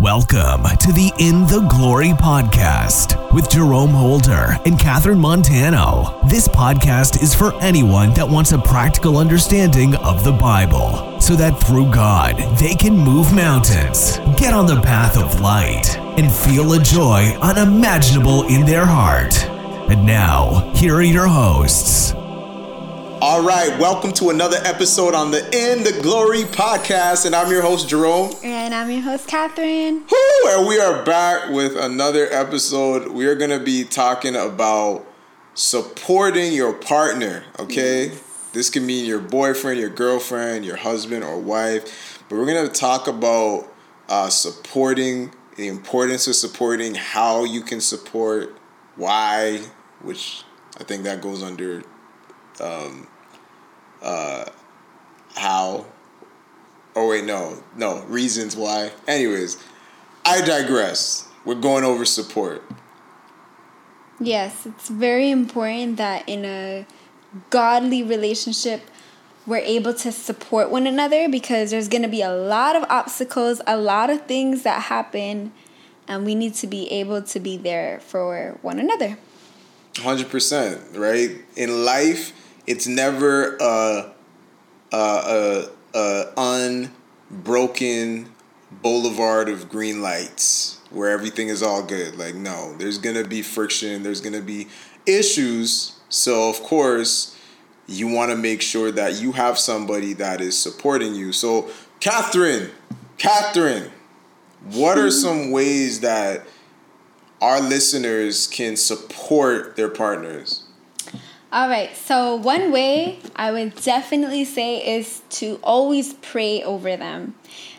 Welcome to the In the Glory podcast with Jerome Holder and Catherine Montano. This podcast is for anyone that wants a practical understanding of the Bible so that through God they can move mountains, get on the path of light, and feel a joy unimaginable in their heart. And now, here are your hosts. All right, welcome to another episode on the In the Glory podcast, and I'm your host Jerome. And I'm your host Catherine. Woo, and we are back with another episode. We are going to be talking about supporting your partner. Okay, yes. this can mean your boyfriend, your girlfriend, your husband or wife, but we're going to talk about uh, supporting the importance of supporting, how you can support, why, which I think that goes under um, uh, how. Oh wait, no, no reasons why. Anyways, I digress. We're going over support. Yes, it's very important that in a godly relationship we're able to support one another because there's going to be a lot of obstacles, a lot of things that happen, and we need to be able to be there for one another. 100%, right? In life, it's never a, a, a, a unbroken boulevard of green lights where everything is all good. Like, no, there's gonna be friction, there's gonna be issues. So, of course, you wanna make sure that you have somebody that is supporting you. So, Catherine, Catherine, what are some ways that our listeners can support their partners? All right. So, one way I would definitely say is to always pray over them.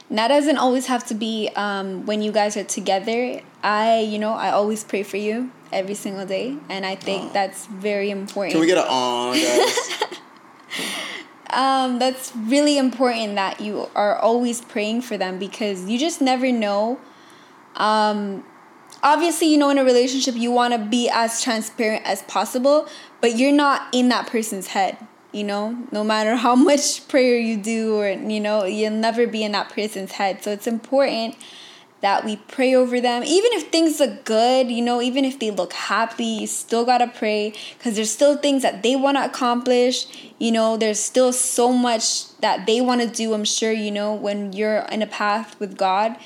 And that doesn't always have to be um, when you guys are together. I, you know, I always pray for you every single day. And I think oh. that's very important. Can we get an on, guys? um, that's really important that you are always praying for them because you just never know. Um, obviously, you know, in a relationship, you want to be as transparent as possible, but you're not in that person's head you know? No matter how much prayer you do or you know you'll never be in that person's head. So it's important that we pray over them. Even if things look good you know even if they look happy you still gotta pray. Because there's still things that they want to accomplish. You know there's still so much that they want to do i'm sure you know when you're in a path with god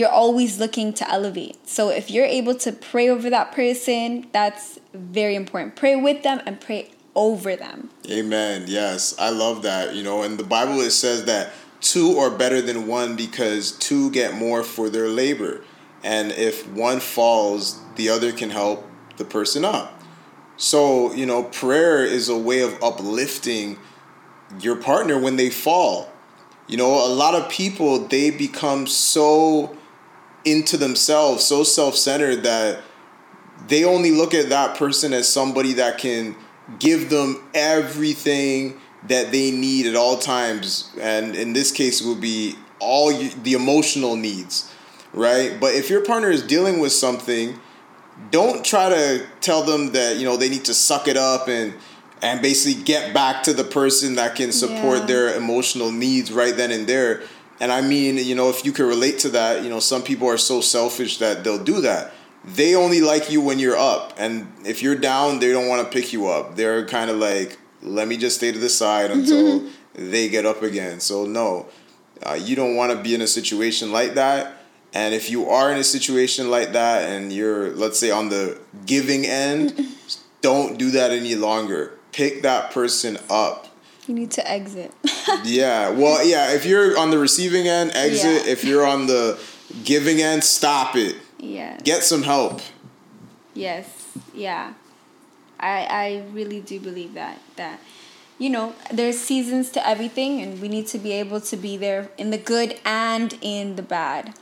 you're always looking to elevate. So if you're able to pray over that person, that's very important. Pray with them and pray over them. Amen. Yes, I love that. You know, in the Bible it says that two are better than one because two get more for their labor. And if one falls, the other can help the person up. So, you know, prayer is a way of uplifting your partner when they fall. You know, a lot of people they become so into themselves, so self centered that they only look at that person as somebody that can give them everything that they need at all times. And in this case, it would be all you, the emotional needs, right? But if your partner is dealing with something, don't try to tell them that you know they need to suck it up and and basically get back to the person that can support yeah. their emotional needs right then and there and I mean, you know, if you can relate to that, you know, some people are so selfish that they'll do that. They only like you when you're up. And if you're down, they don't want to pick you up. They're kind of like, let me just stay to the side until mm-hmm. they get up again. So, no, uh, you don't want to be in a situation like that. And if you are in a situation like that and you're, let's say, on the giving end, don't do that any longer. Pick that person up you need to exit. yeah. Well, yeah. If you're on the receiving end, exit. Yeah. If you're on the giving end, stop it. Yeah. Get some help. Yes. Yeah. I I really do believe that that you know there's seasons to everything and we need to be able to be there in the good and in the bad.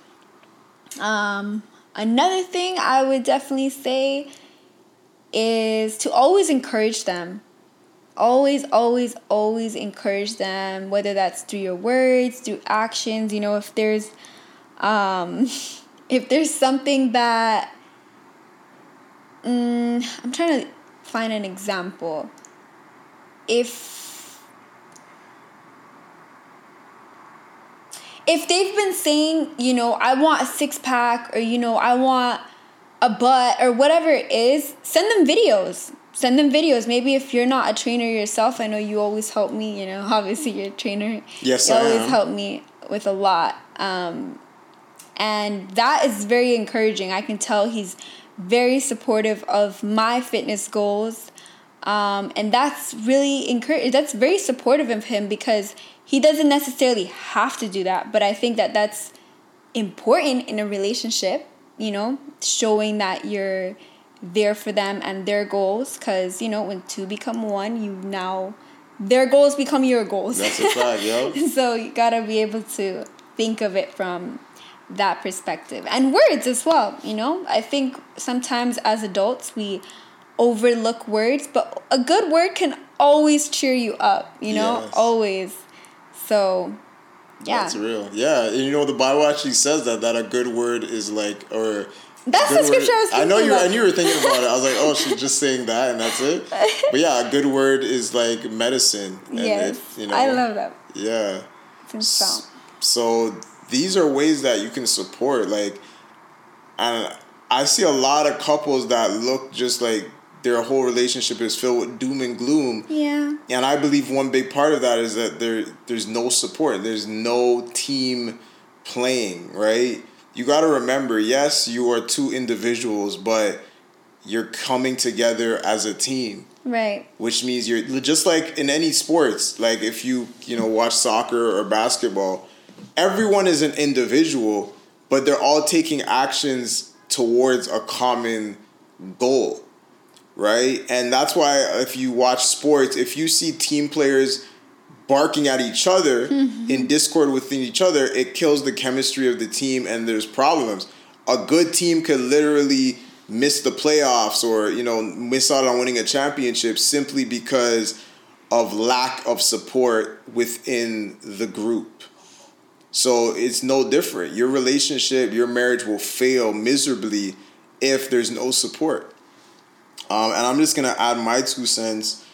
Um another thing I would definitely say is to always encourage them always always always encourage them whether that's through your words through actions you know if there's um if there's something that mm, i'm trying to find an example if if they've been saying, you know, I want a six pack or, you know, I want a butt or whatever it is, send them videos. Send them videos. Maybe if you're not a trainer yourself, I know you always help me, you know, obviously you're a trainer. Yes, you I always am. help me with a lot. Um, and that is very encouraging. I can tell he's very supportive of my fitness goals. Um, and that's really encourage. That's very supportive of him because he doesn't necessarily have to do that. But I think that that's important in a relationship. You know, showing that you're there for them and their goals. Because you know, when two become one, you now their goals become your goals. That's a fact, yo. so you gotta be able to think of it from that perspective and words as well you know i think sometimes as adults we overlook words but a good word can always cheer you up you know Yes. always so yeah That's real. Yeah, and you know the Bible actually says that that a good word is like or That's good the scripture I was I know you. I about. knew you were thinking about it. I was like, oh, she's just saying that, and that's it. But yeah, a good word is like medicine. And yes it, you know, i love that Yeah. Sound. So these are ways that you can support. Like, and I see a lot of couples that look just like their whole relationship is filled with doom and gloom. yeah And I believe one big part of that is that there there's no support. There's no team playing, right? You got to remember, yes, you are two individuals, but you're coming together as a team. Right. Which means you're just like in any sports like if you you know watch soccer or basketball everyone is an individual but they're all taking actions towards a common goal right? And that's why if you watch sports if you see team players barking at each other in discord within each other it kills the chemistry of the team and there's problems. A good team could literally miss the playoffs or you know miss out on winning a championship simply because of lack of support within the group. So it's no different. Your relationship your marriage will fail miserably if there's no support. Um, and i'm just gonna add my two cents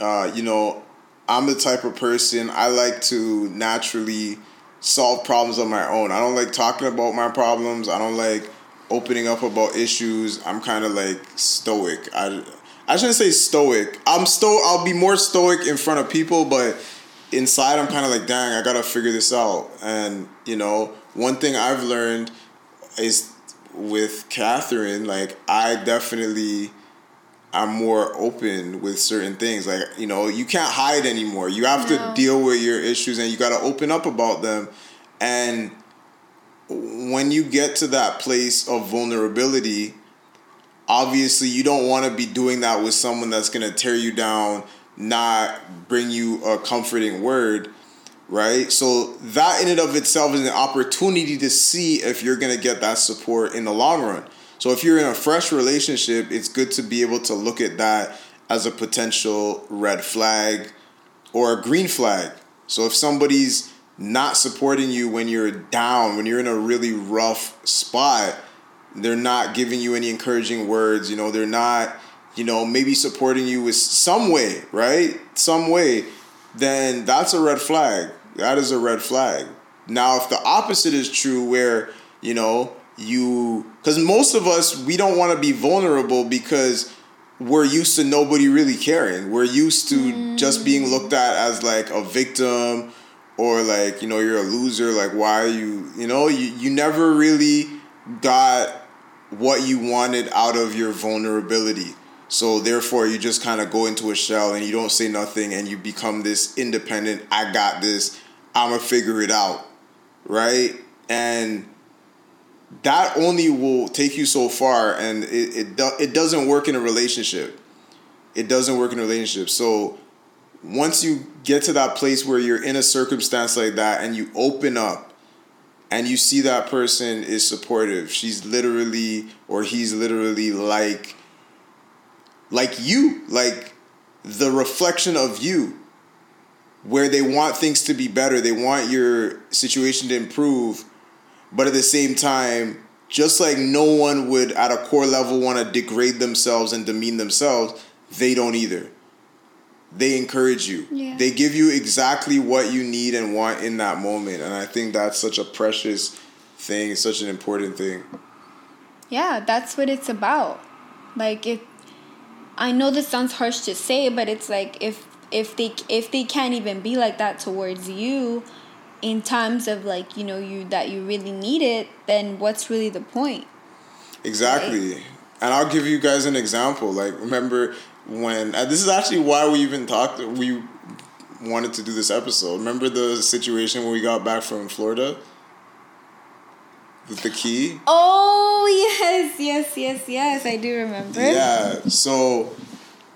uh, you know i'm the type of person i like to naturally solve problems on my own. I don't like talking about my problems. I don't like opening up about issues. I'm kind of like stoic. I i shouldn't say stoic. I'm sto i'll be more stoic in front of people but inside i'm kind of like dang i gotta figure this out. And you know one thing i've learned is with catherine like i definitely i'm more open with certain things. Like you know you can't hide anymore. You have No. to deal with your issues and you got to open up about them. And when you get to that place of vulnerability obviously you don't want to be doing that with someone that's going to tear you down not bring you a comforting word right? So that in and of itself is an opportunity to see if you're going to get that support in the long run so if you're in a fresh relationship it's good to be able to look at that as a potential red flag or a green flag. So if somebody's not supporting you when you're down when you're in a really rough spot they're not giving you any encouraging words you know they're not you know maybe supporting you with some way right? Some way then that's a red flag. That is a red flag. Now if the opposite is true where you know you because most of us we don't want to be vulnerable because we're used to nobody really caring. We're used to just being mm. looked at as like a victim or like you know you're a loser like why are you you know? You, you never really got what you wanted out of your vulnerability. So therefore you just kind of go into a shell and you don't say nothing and you become this independent i got this i'ma figure it out right? And that only will take you so far and it, it, do, it doesn't work in a relationship. It doesn't work in a relationship. So once you get to that place where you're in a circumstance like that and you open up and you see that person is supportive she's literally or he's literally like like you like the reflection of you where they want things to be better they want your situation to improve but at the same time just like no one would at a core level want to degrade themselves and demean themselves they don't either they encourage you. Yeah. They give you exactly what you need and want in that moment. And I think that's such a precious thing, such an important thing. Yeah, that's what it's about. Like if I know this sounds harsh to say, but it's like if if they if they can't even be like that towards you in times of like, you know, you that you really need it, then what's really the point? Exactly. Right? And I'll give you guys an example. Like remember when this is actually why we even talked we wanted to do this episode. Remember the situation when we got back from Florida? With the key? Oh yes, yes, yes, yes. I do remember. Yeah. So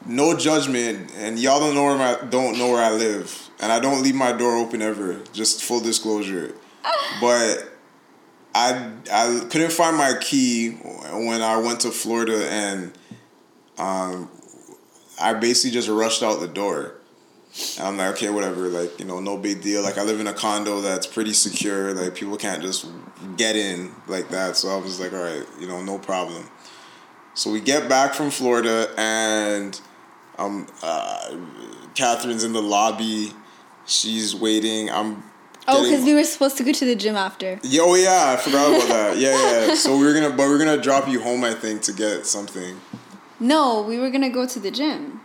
no judgment, and y'all don't know where my don't know where I live, and I don't leave my door open ever. Just full disclosure, but I I couldn't find my key when I went to Florida, and um, I basically just rushed out the door. And I'm like, okay, whatever, like, you know, no big deal. Like, I live in a condo that's pretty secure. Like, people can't just get in like that. So I was like, all right, you know, no problem. So we get back from Florida, and um, uh, Catherine's in the lobby. She's waiting. I'm. Oh, because we were supposed to go to the gym after. Yeah, oh yeah, I forgot about that. Yeah, yeah. So we were gonna, but we are gonna drop you home, I think, to get something. No, we were gonna go to the gym.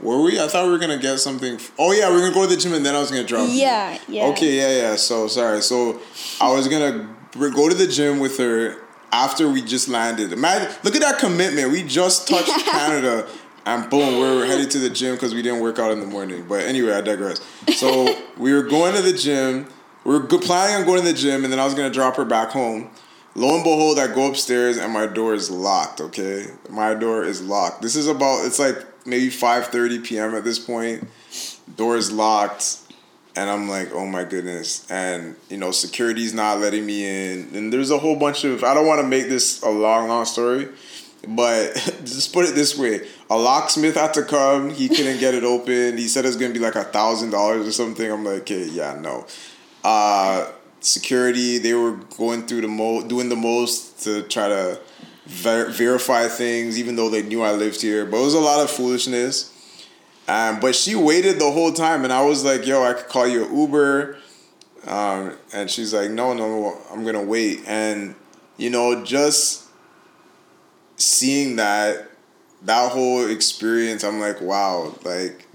Were we? I thought we were gonna get something. F- oh yeah, we are gonna go to the gym and then I was gonna drop. Yeah, you. yeah. Okay, yeah, yeah. So sorry. So I was gonna go to the gym with her after we just landed. Imagine, look at that commitment. We just touched Canada, and boom, we're headed to the gym because we didn't work out in the morning. But anyway, I digress. So we were going to the gym. We were planning on going to the gym, and then I was gonna drop her back home. Lo and behold, I go upstairs and my door is locked. Okay, my door is locked. This is about. It's like maybe 5:30 p.m. at this point. Door is locked, and I'm like, oh my goodness. And you know, security's not letting me in, and there's a whole bunch of. I don't want to make this a long, long story, but just put it this way: a locksmith had to come. He couldn't get it open. He said it's gonna be like a thousand dollars or something. I'm like, okay, yeah, no. Uh, security, they were going through the mo doing the most to try to ver- verify things, even though they knew I lived here. But it was a lot of foolishness. Um, but she waited the whole time, and I was like, "Yo, I could call you an Uber," um, and she's like, "No, no, I'm gonna wait." And you know, just seeing that that whole experience, I'm like, "Wow!" Like,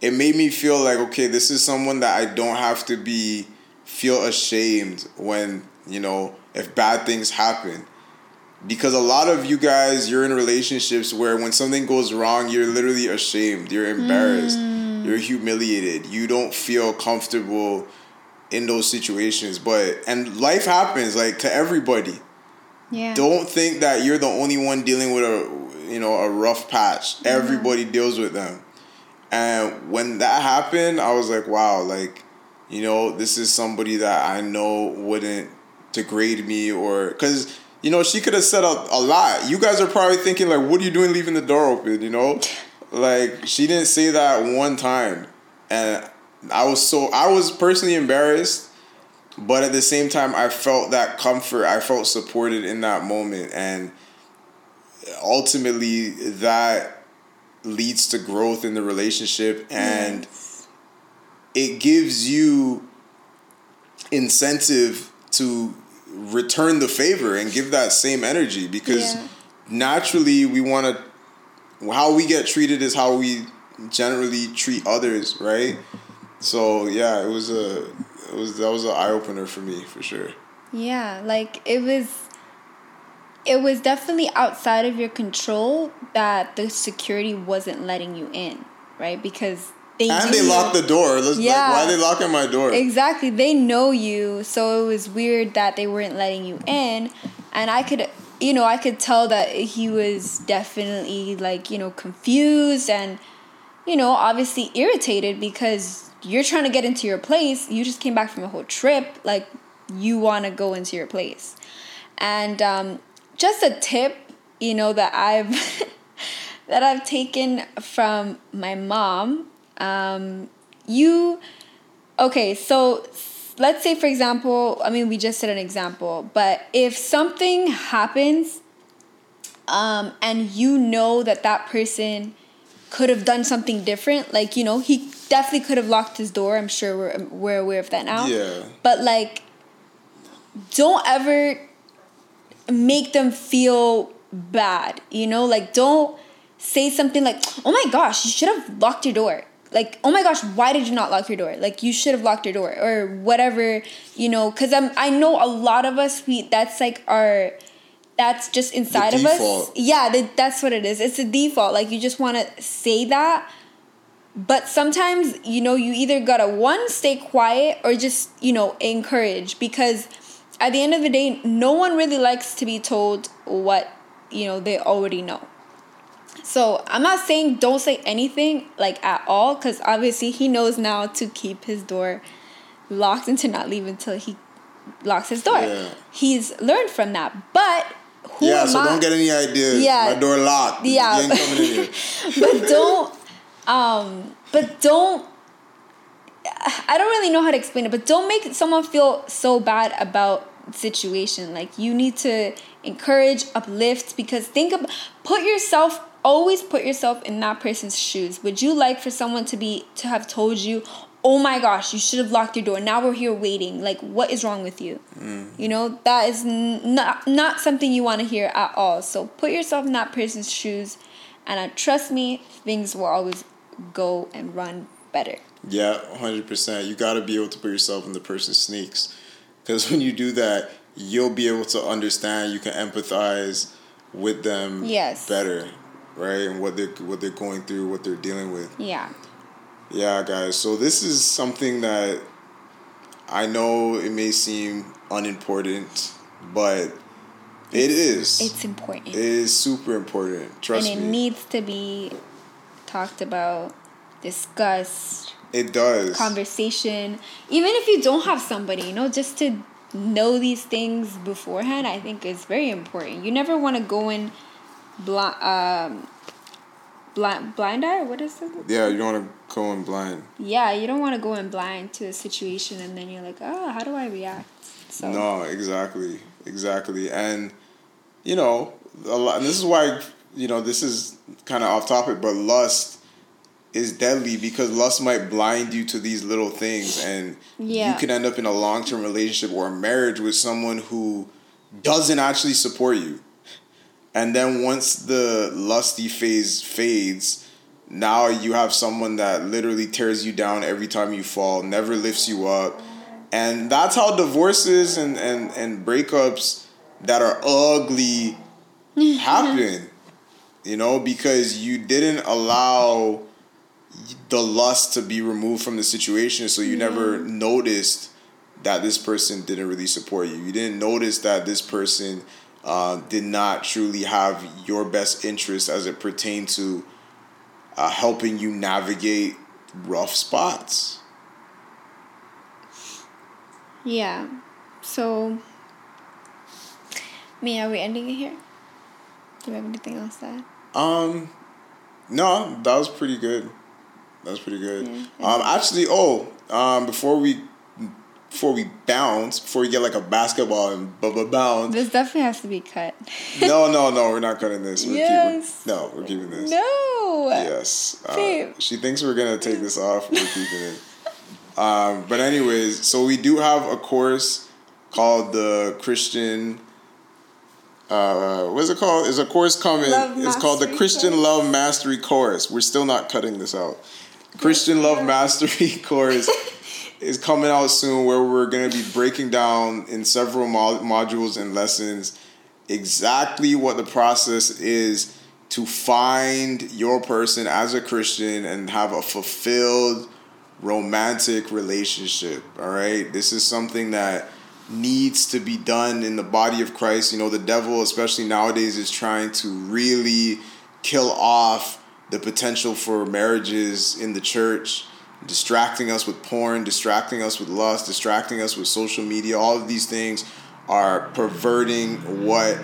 it made me feel like, okay, this is someone that I don't have to be feel ashamed when you know if bad things happen because a lot of you guys you're in relationships where when something goes wrong you're literally ashamed you're embarrassed mm. you're humiliated you don't feel comfortable in those situations but and life happens like to everybody yeah don't think that you're the only one dealing with a you know a rough patch mm-hmm. everybody deals with them and when that happened i was like wow like you know this is somebody that i know wouldn't degrade me or because you know, she could have said a, a lot. You guys are probably thinking like, "What are you doing leaving the door open?" You know, like she didn't say that one time, and I was so I was personally embarrassed, but at the same time, I felt that comfort. I felt supported in that moment, and ultimately, that leads to growth in the relationship, and yes. it gives you incentive to return the favor and give that same energy because yeah. naturally we want to how we get treated is how we generally treat others right so yeah it was a it was that was an eye-opener for me for sure yeah like it was it was definitely outside of your control that the security wasn't letting you in right because they and they locked the door. Let's, yeah. Like, why are they locking my door? Exactly. They know you, so it was weird that they weren't letting you in. And I could, you know, I could tell that he was definitely like, you know, confused and, you know, obviously irritated because you're trying to get into your place. You just came back from a whole trip. Like, you want to go into your place. And um, just a tip, you know, that I've. that I've taken from my mom um, you, okay, so let's say, for example, I mean, we just said an example, but if something happens um, and you know that that person could have done something different. Like you know, he definitely could have locked his door. I'm sure we're we're aware of that now. Yeah. But like, don't ever make them feel bad. You know, like don't say something like, "Oh my gosh, you should have locked your door." Like, "Oh my gosh, why did you not lock your door?" Like, you should have locked your door or whatever. You know, because I'm I know a lot of us we that's like our that's just inside of us. Yeah, that, that's what it is. It's a default. Like you just want to say that. But sometimes, you know, you either gotta one, stay quiet or just, you know, encourage because at the end of the day, no one really likes to be told what, you know, they already know. So I'm not saying don't say anything like at all because obviously he knows now to keep his door locked and to not leave until he locks his door. Yeah. He's learned from that. But who yeah, so I? don't get any ideas. Yeah. My door locked. Yeah. You ain't coming in here. but don't um but don't I don't really know how to explain it, but don't make someone feel so bad about situation. Like you need to encourage, uplift because think of put yourself always put yourself in that person's shoes. Would you like for someone to be to have told you, "Oh my gosh, you should have locked your door. Now we're here waiting." Like what is wrong with you? You know, that is n- not not something you want to hear at all. So put yourself in that person's shoes and uh, trust me, things will always go and run better. Yeah, hundred percent. You got to be able to put yourself in the person's sneaks, because when you do that, you'll be able to understand. You can empathize with them. Yes. Better, right? And what they're what they're going through, what they're dealing with. Yeah. Yeah, guys. So this is something that I know it may seem unimportant, but it is. It's important. it is super important. Trust me. and it me. needs to be talked about, discussed, it does. conversation. Even if you don't have somebody, you know, just to know these things beforehand, I think is very important. You never want to go in blind, um, blind, blind eye. What is it? yeah, you don't want to go in blind. Yeah, you don't want to go in blind to a situation and then you're like, oh, how do I react? So No, exactly, exactly, and you know, a lot. And this is why you know this is kind of off topic, but lust is deadly because lust might blind you to these little things, and Yeah. you can end up in a long term relationship or a marriage with someone who doesn't actually support you, and then once the lusty phase fades. Now you have someone that literally tears you down every time you fall, never lifts you up, and that's how divorces and, and, and breakups that are ugly happen. You know, because you didn't allow the lust to be removed from the situation, so you never noticed that this person didn't really support you. You didn't notice that this person uh, did not truly have your best interest as it pertained to uh, helping you navigate rough spots. Yeah. So, me, are we ending it here? Do you have anything else to add? Um, no, that was pretty good. That was pretty good. Yeah. Um, actually, oh, um, before we before we bounce, before we get like a basketball and blah blah bounce. This definitely has to be cut. no, no, no, we're not cutting this. We're Yes. keeping. No, we're keeping this. No. Yes. Uh, she thinks we're gonna take this off. We're keeping it. Um, but anyways, so we do have a course called the Christian. Uh, what's it called? Is a course coming? Love it's called the Christian course. Love Mastery course. We're still not cutting this out. Christian Love Mastery course is coming out soon, where we're gonna be breaking down in several mo- modules and lessons exactly what the process is to find your person as a Christian and have a fulfilled romantic relationship. All right. This is something that needs to be done in the body of Christ. You know, the devil, especially nowadays, is trying to really kill off the potential for marriages in the church, distracting us with porn, distracting us with lust, distracting us with social media. All of these things are perverting what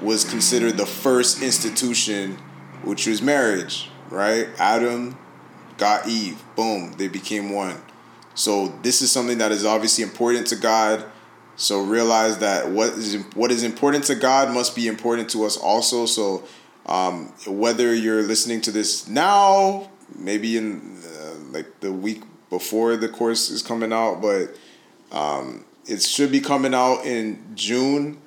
was considered the first institution, which was marriage, right? Adam got Eve. Boom, they became one. So this is something that is obviously important to God. So realize that what is what is important to God must be important to us also. So Um, whether you're listening to this now, maybe in uh, like the week before the course is coming out, but um, it should be coming out in June.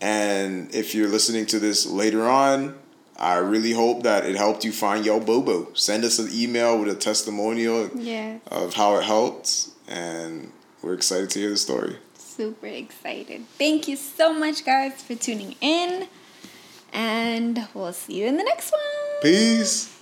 And if you're listening to this later on, I really hope that it helped you find your Bobo. Send us an email with a testimonial of how it helped, and we're excited to hear the story. Super excited. Thank you so much, guys, for tuning in. And we'll see you in the next one. Peace.